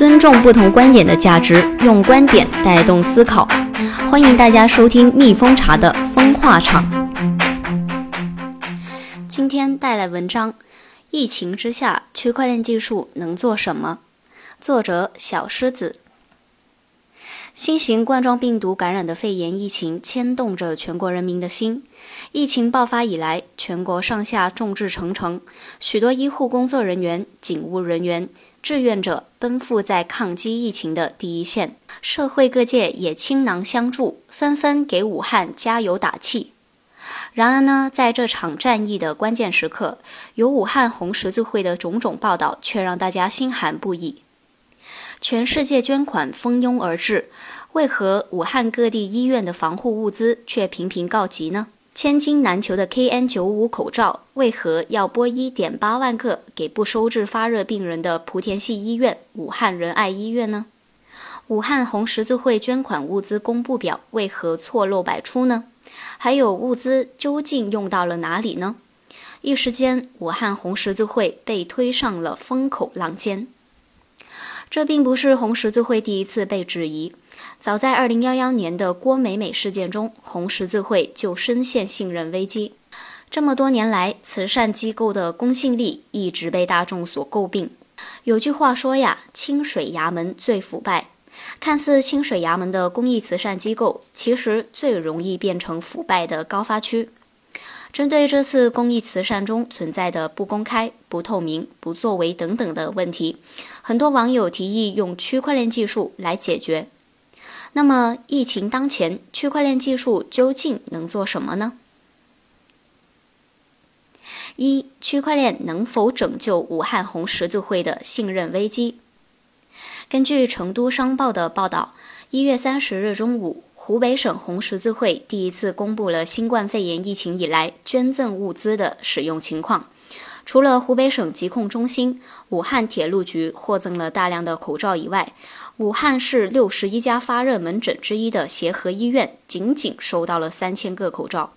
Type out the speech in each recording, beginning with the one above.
尊重不同观点的价值，用观点带动思考。欢迎大家收听蜜蜂茶的风化场。今天带来文章：疫情之下，区块链技术能做什么？作者小狮子。新型冠状病毒感染的肺炎疫情牵动着全国人民的心。疫情爆发以来，全国上下众志成城，许多医护工作人员、警务人员、志愿者奔赴在抗击疫情的第一线，社会各界也倾囊相助，纷纷给武汉加油打气。然而呢，在这场战役的关键时刻，有武汉红十字会的种种报道，却让大家心寒不已。全世界捐款蜂拥而至，为何武汉各地医院的防护物资却频频告急呢？千金难求的 KN95 口罩为何要拨1.8万个给不收治发热病人的莆田系医院、武汉仁爱医院呢？武汉红十字会捐款物资公布表为何错漏百出呢？还有物资究竟用到了哪里呢？一时间，武汉红十字会被推上了风口浪尖。这并不是红十字会第一次被质疑。早在2011年的郭美美事件中，红十字会就深陷信任危机。这么多年来，慈善机构的公信力一直被大众所诟病。有句话说呀：“清水衙门最腐败。”看似清水衙门的公益慈善机构，其实最容易变成腐败的高发区。针对这次公益慈善中存在的不公开、不透明、不作为等等的问题，很多网友提议用区块链技术来解决。那么，疫情当前，区块链技术究竟能做什么呢？一、区块链能否拯救武汉红十字会的信任危机？根据成都商报的报道，一月三十日中午。湖北省红十字会第一次公布了新冠肺炎疫情以来捐赠物资的使用情况。除了湖北省疾控中心、武汉铁路局获赠了大量的口罩以外，武汉市六十一家发热门诊之一的协和医院仅仅收到了三千个口罩。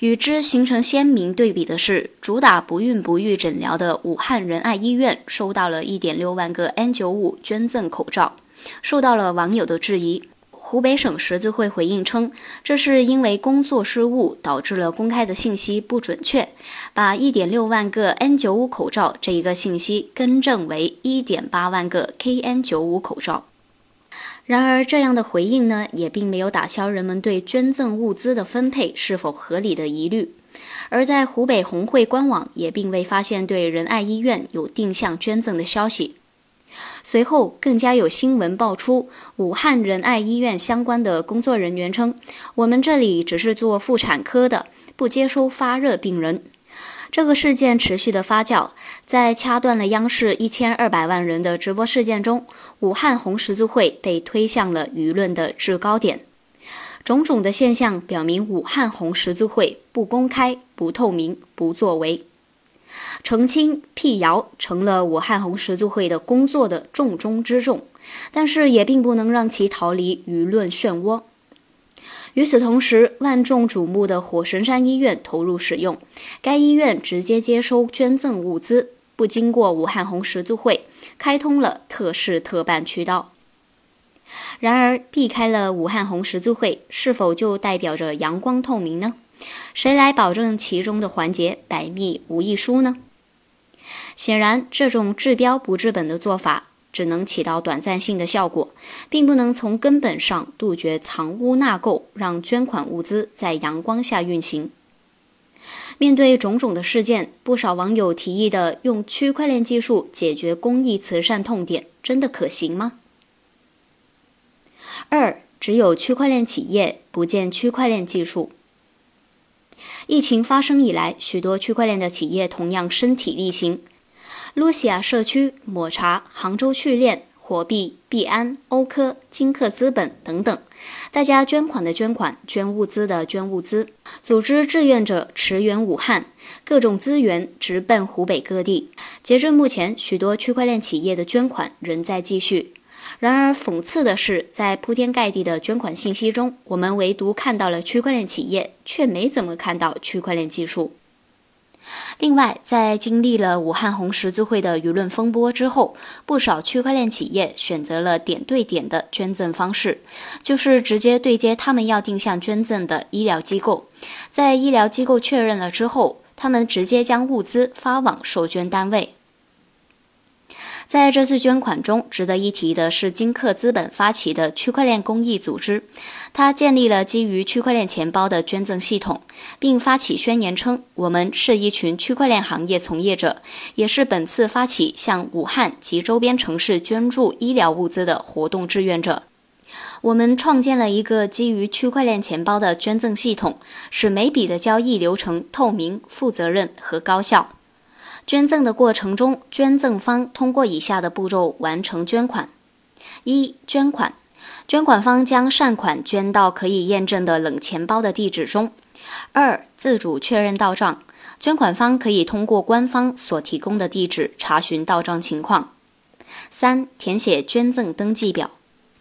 与之形成鲜明对比的是，主打不孕不育诊疗的武汉仁爱医院收到了一点六万个 N95 捐赠口罩，受到了网友的质疑。湖北省十字会回应称，这是因为工作失误导致了公开的信息不准确，把1.6万个 N95 口罩这一个信息更正为1.8万个 KN95 口罩。然而，这样的回应呢，也并没有打消人们对捐赠物资的分配是否合理的疑虑。而在湖北红会官网也并未发现对仁爱医院有定向捐赠的消息。随后，更加有新闻爆出，武汉仁爱医院相关的工作人员称：“我们这里只是做妇产科的，不接收发热病人。”这个事件持续的发酵，在掐断了央视一千二百万人的直播事件中，武汉红十字会被推向了舆论的制高点。种种的现象表明，武汉红十字会不公开、不透明、不作为。澄清辟谣成了武汉红十字会的工作的重中之重，但是也并不能让其逃离舆论漩涡。与此同时，万众瞩目的火神山医院投入使用，该医院直接接收捐赠物资，不经过武汉红十字会，开通了特事特办渠道。然而，避开了武汉红十字会，是否就代表着阳光透明呢？谁来保证其中的环节百密无一疏呢？显然，这种治标不治本的做法只能起到短暂性的效果，并不能从根本上杜绝藏污纳垢，让捐款物资在阳光下运行。面对种种的事件，不少网友提议的用区块链技术解决公益慈善痛点，真的可行吗？二，只有区块链企业，不见区块链技术。疫情发生以来，许多区块链的企业同样身体力行。露西亚社区、抹茶、杭州趣链、火币、币安、欧科、金客资本等等，大家捐款的捐款，捐物资的捐物资，组织志愿者驰援武汉，各种资源直奔湖北各地。截至目前，许多区块链企业的捐款仍在继续。然而，讽刺的是，在铺天盖地的捐款信息中，我们唯独看到了区块链企业，却没怎么看到区块链技术。另外，在经历了武汉红十字会的舆论风波之后，不少区块链企业选择了点对点的捐赠方式，就是直接对接他们要定向捐赠的医疗机构，在医疗机构确认了之后，他们直接将物资发往受捐单位。在这次捐款中，值得一提的是金客资本发起的区块链公益组织，它建立了基于区块链钱包的捐赠系统，并发起宣言称：“我们是一群区块链行业从业者，也是本次发起向武汉及周边城市捐助医疗物资的活动志愿者。我们创建了一个基于区块链钱包的捐赠系统，使每笔的交易流程透明、负责任和高效。”捐赠的过程中，捐赠方通过以下的步骤完成捐款：一、捐款，捐款方将善款捐到可以验证的冷钱包的地址中；二、自主确认到账，捐款方可以通过官方所提供的地址查询到账情况；三、填写捐赠登记表。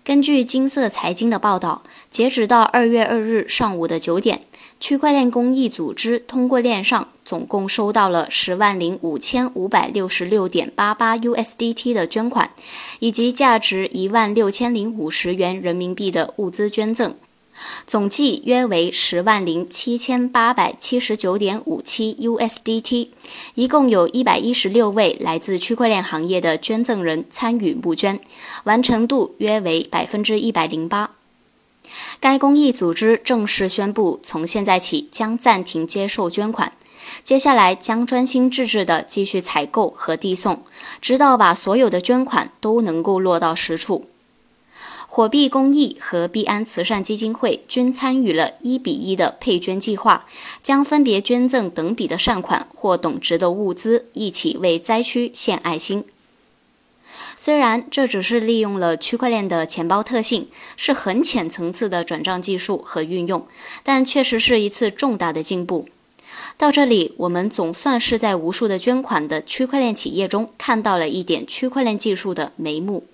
根据金色财经的报道，截止到二月二日上午的九点。区块链公益组织通过链上总共收到了十万零五千五百六十六点八八 USDT 的捐款，以及价值一万六千零五十元人民币的物资捐赠，总计约为十万零七千八百七十九点五七 USDT。一共有一百一十六位来自区块链行业的捐赠人参与募捐，完成度约为百分之一百零八。该公益组织正式宣布，从现在起将暂停接受捐款，接下来将专心致志地继续采购和递送，直到把所有的捐款都能够落到实处。火币公益和币安慈善基金会均参与了一比一的配捐计划，将分别捐赠等比的善款或等值的物资，一起为灾区献爱心。虽然这只是利用了区块链的钱包特性，是很浅层次的转账技术和运用，但确实是一次重大的进步。到这里，我们总算是在无数的捐款的区块链企业中看到了一点区块链技术的眉目。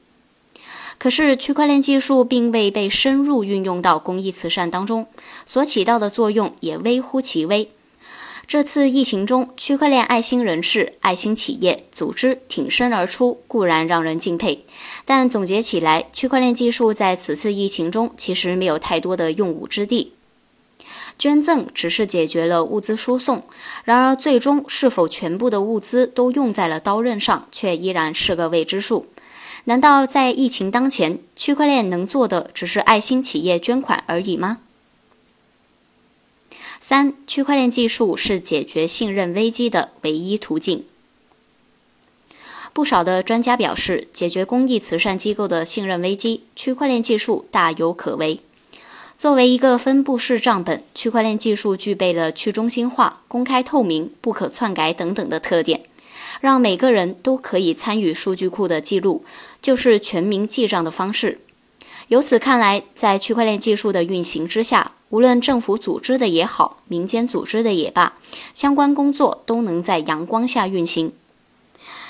可是，区块链技术并未被深入运用到公益慈善当中，所起到的作用也微乎其微。这次疫情中，区块链爱心人士、爱心企业组织挺身而出，固然让人敬佩。但总结起来，区块链技术在此次疫情中其实没有太多的用武之地。捐赠只是解决了物资输送，然而最终是否全部的物资都用在了刀刃上，却依然是个未知数。难道在疫情当前，区块链能做的只是爱心企业捐款而已吗？三、区块链技术是解决信任危机的唯一途径。不少的专家表示，解决公益慈善机构的信任危机，区块链技术大有可为。作为一个分布式账本，区块链技术具备了去中心化、公开透明、不可篡改等等的特点，让每个人都可以参与数据库的记录，就是全民记账的方式。由此看来，在区块链技术的运行之下，无论政府组织的也好，民间组织的也罢，相关工作都能在阳光下运行。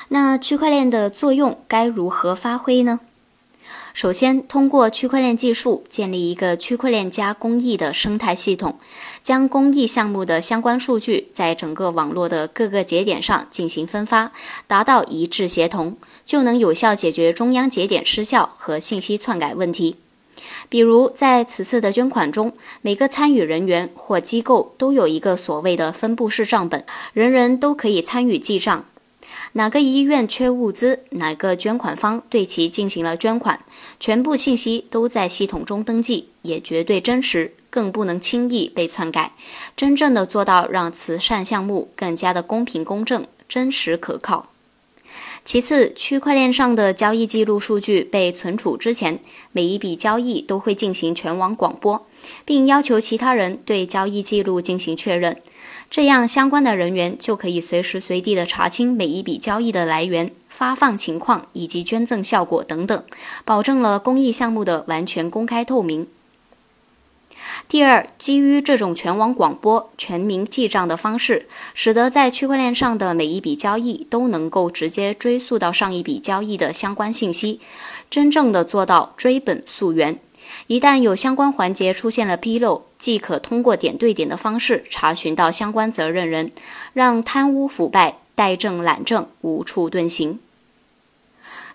那区块链的作用该如何发挥呢？首先，通过区块链技术建立一个区块链加公益的生态系统，将公益项目的相关数据在整个网络的各个节点上进行分发，达到一致协同，就能有效解决中央节点失效和信息篡改问题。比如，在此次的捐款中，每个参与人员或机构都有一个所谓的分布式账本，人人都可以参与记账。哪个医院缺物资，哪个捐款方对其进行了捐款，全部信息都在系统中登记，也绝对真实，更不能轻易被篡改，真正的做到让慈善项目更加的公平公正、真实可靠。其次，区块链上的交易记录数据被存储之前，每一笔交易都会进行全网广播，并要求其他人对交易记录进行确认。这样，相关的人员就可以随时随地的查清每一笔交易的来源、发放情况以及捐赠效果等等，保证了公益项目的完全公开透明。第二，基于这种全网广播、全民记账的方式，使得在区块链上的每一笔交易都能够直接追溯到上一笔交易的相关信息，真正的做到追本溯源，一旦有相关环节出现了纰漏，即可通过点对点的方式查询到相关责任人，让贪污腐败、怠政懒政无处遁形。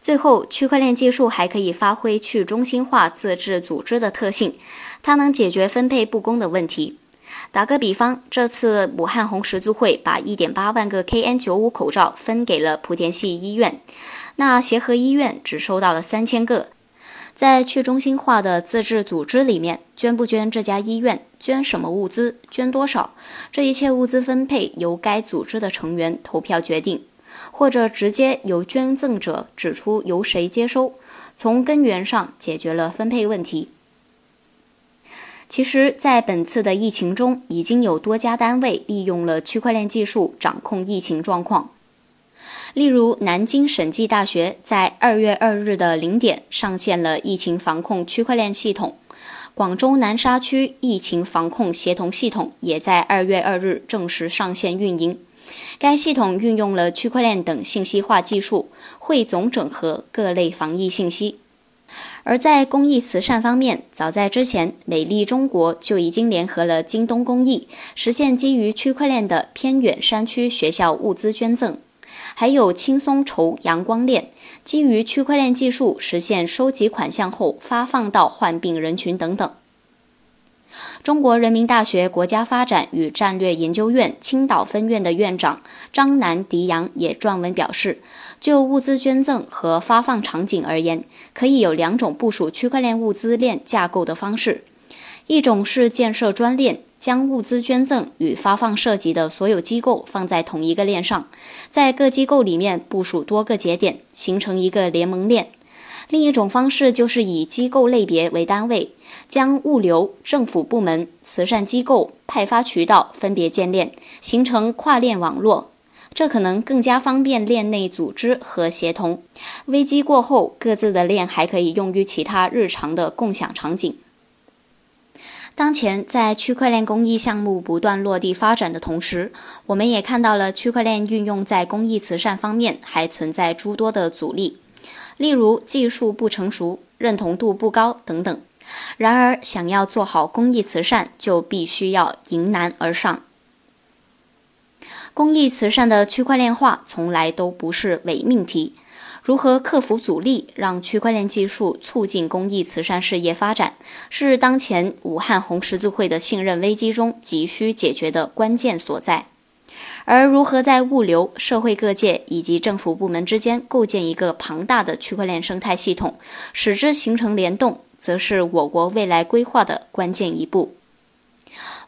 最后，区块链技术还可以发挥去中心化自治组织的特性，它能解决分配不公的问题。打个比方，这次武汉红十字会把1.8万个 KN95 口罩分给了莆田系医院，那协和医院只收到了3000个。在去中心化的自治组织里面，捐不捐这家医院，捐什么物资，捐多少，这一切物资分配由该组织的成员投票决定，或者直接由捐赠者指出由谁接收，从根源上解决了分配问题。其实，在本次的疫情中，已经有多家单位利用了区块链技术掌控疫情状况。例如，南京审计大学在二月二日的零点上线了疫情防控区块链系统；广州南沙区疫情防控协同系统也在二月二日正式上线运营。该系统运用了区块链等信息化技术，汇总整合各类防疫信息。而在公益慈善方面，早在之前，美丽中国就已经联合了京东公益，实现基于区块链的偏远山区学校物资捐赠。还有轻松筹阳光链，基于区块链技术实现收集款项后发放到患病人群等等。中国人民大学国家发展与战略研究院青岛分院的院长张南迪阳也撰文表示，就物资捐赠和发放场景而言，可以有两种部署区块链物资链架构的方式，一种是建设专链。将物资捐赠与发放涉及的所有机构放在同一个链上，在各机构里面部署多个节点，形成一个联盟链。另一种方式就是以机构类别为单位，将物流、政府部门、慈善机构、派发渠道分别建链，形成跨链网络。这可能更加方便链内组织和协同。危机过后，各自的链还可以用于其他日常的共享场景。当前，在区块链公益项目不断落地发展的同时，我们也看到了区块链运用在公益慈善方面还存在诸多的阻力，例如技术不成熟、认同度不高等等。然而，想要做好公益慈善，就必须要迎难而上。公益慈善的区块链化从来都不是伪命题。如何克服阻力，让区块链技术促进公益慈善事业发展，是当前武汉红十字会的信任危机中急需解决的关键所在。而如何在物流、社会各界以及政府部门之间构建一个庞大的区块链生态系统，使之形成联动，则是我国未来规划的关键一步。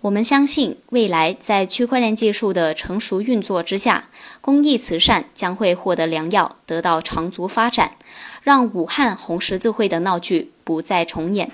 我们相信，未来在区块链技术的成熟运作之下，公益慈善将会获得良药，得到长足发展，让武汉红十字会的闹剧不再重演。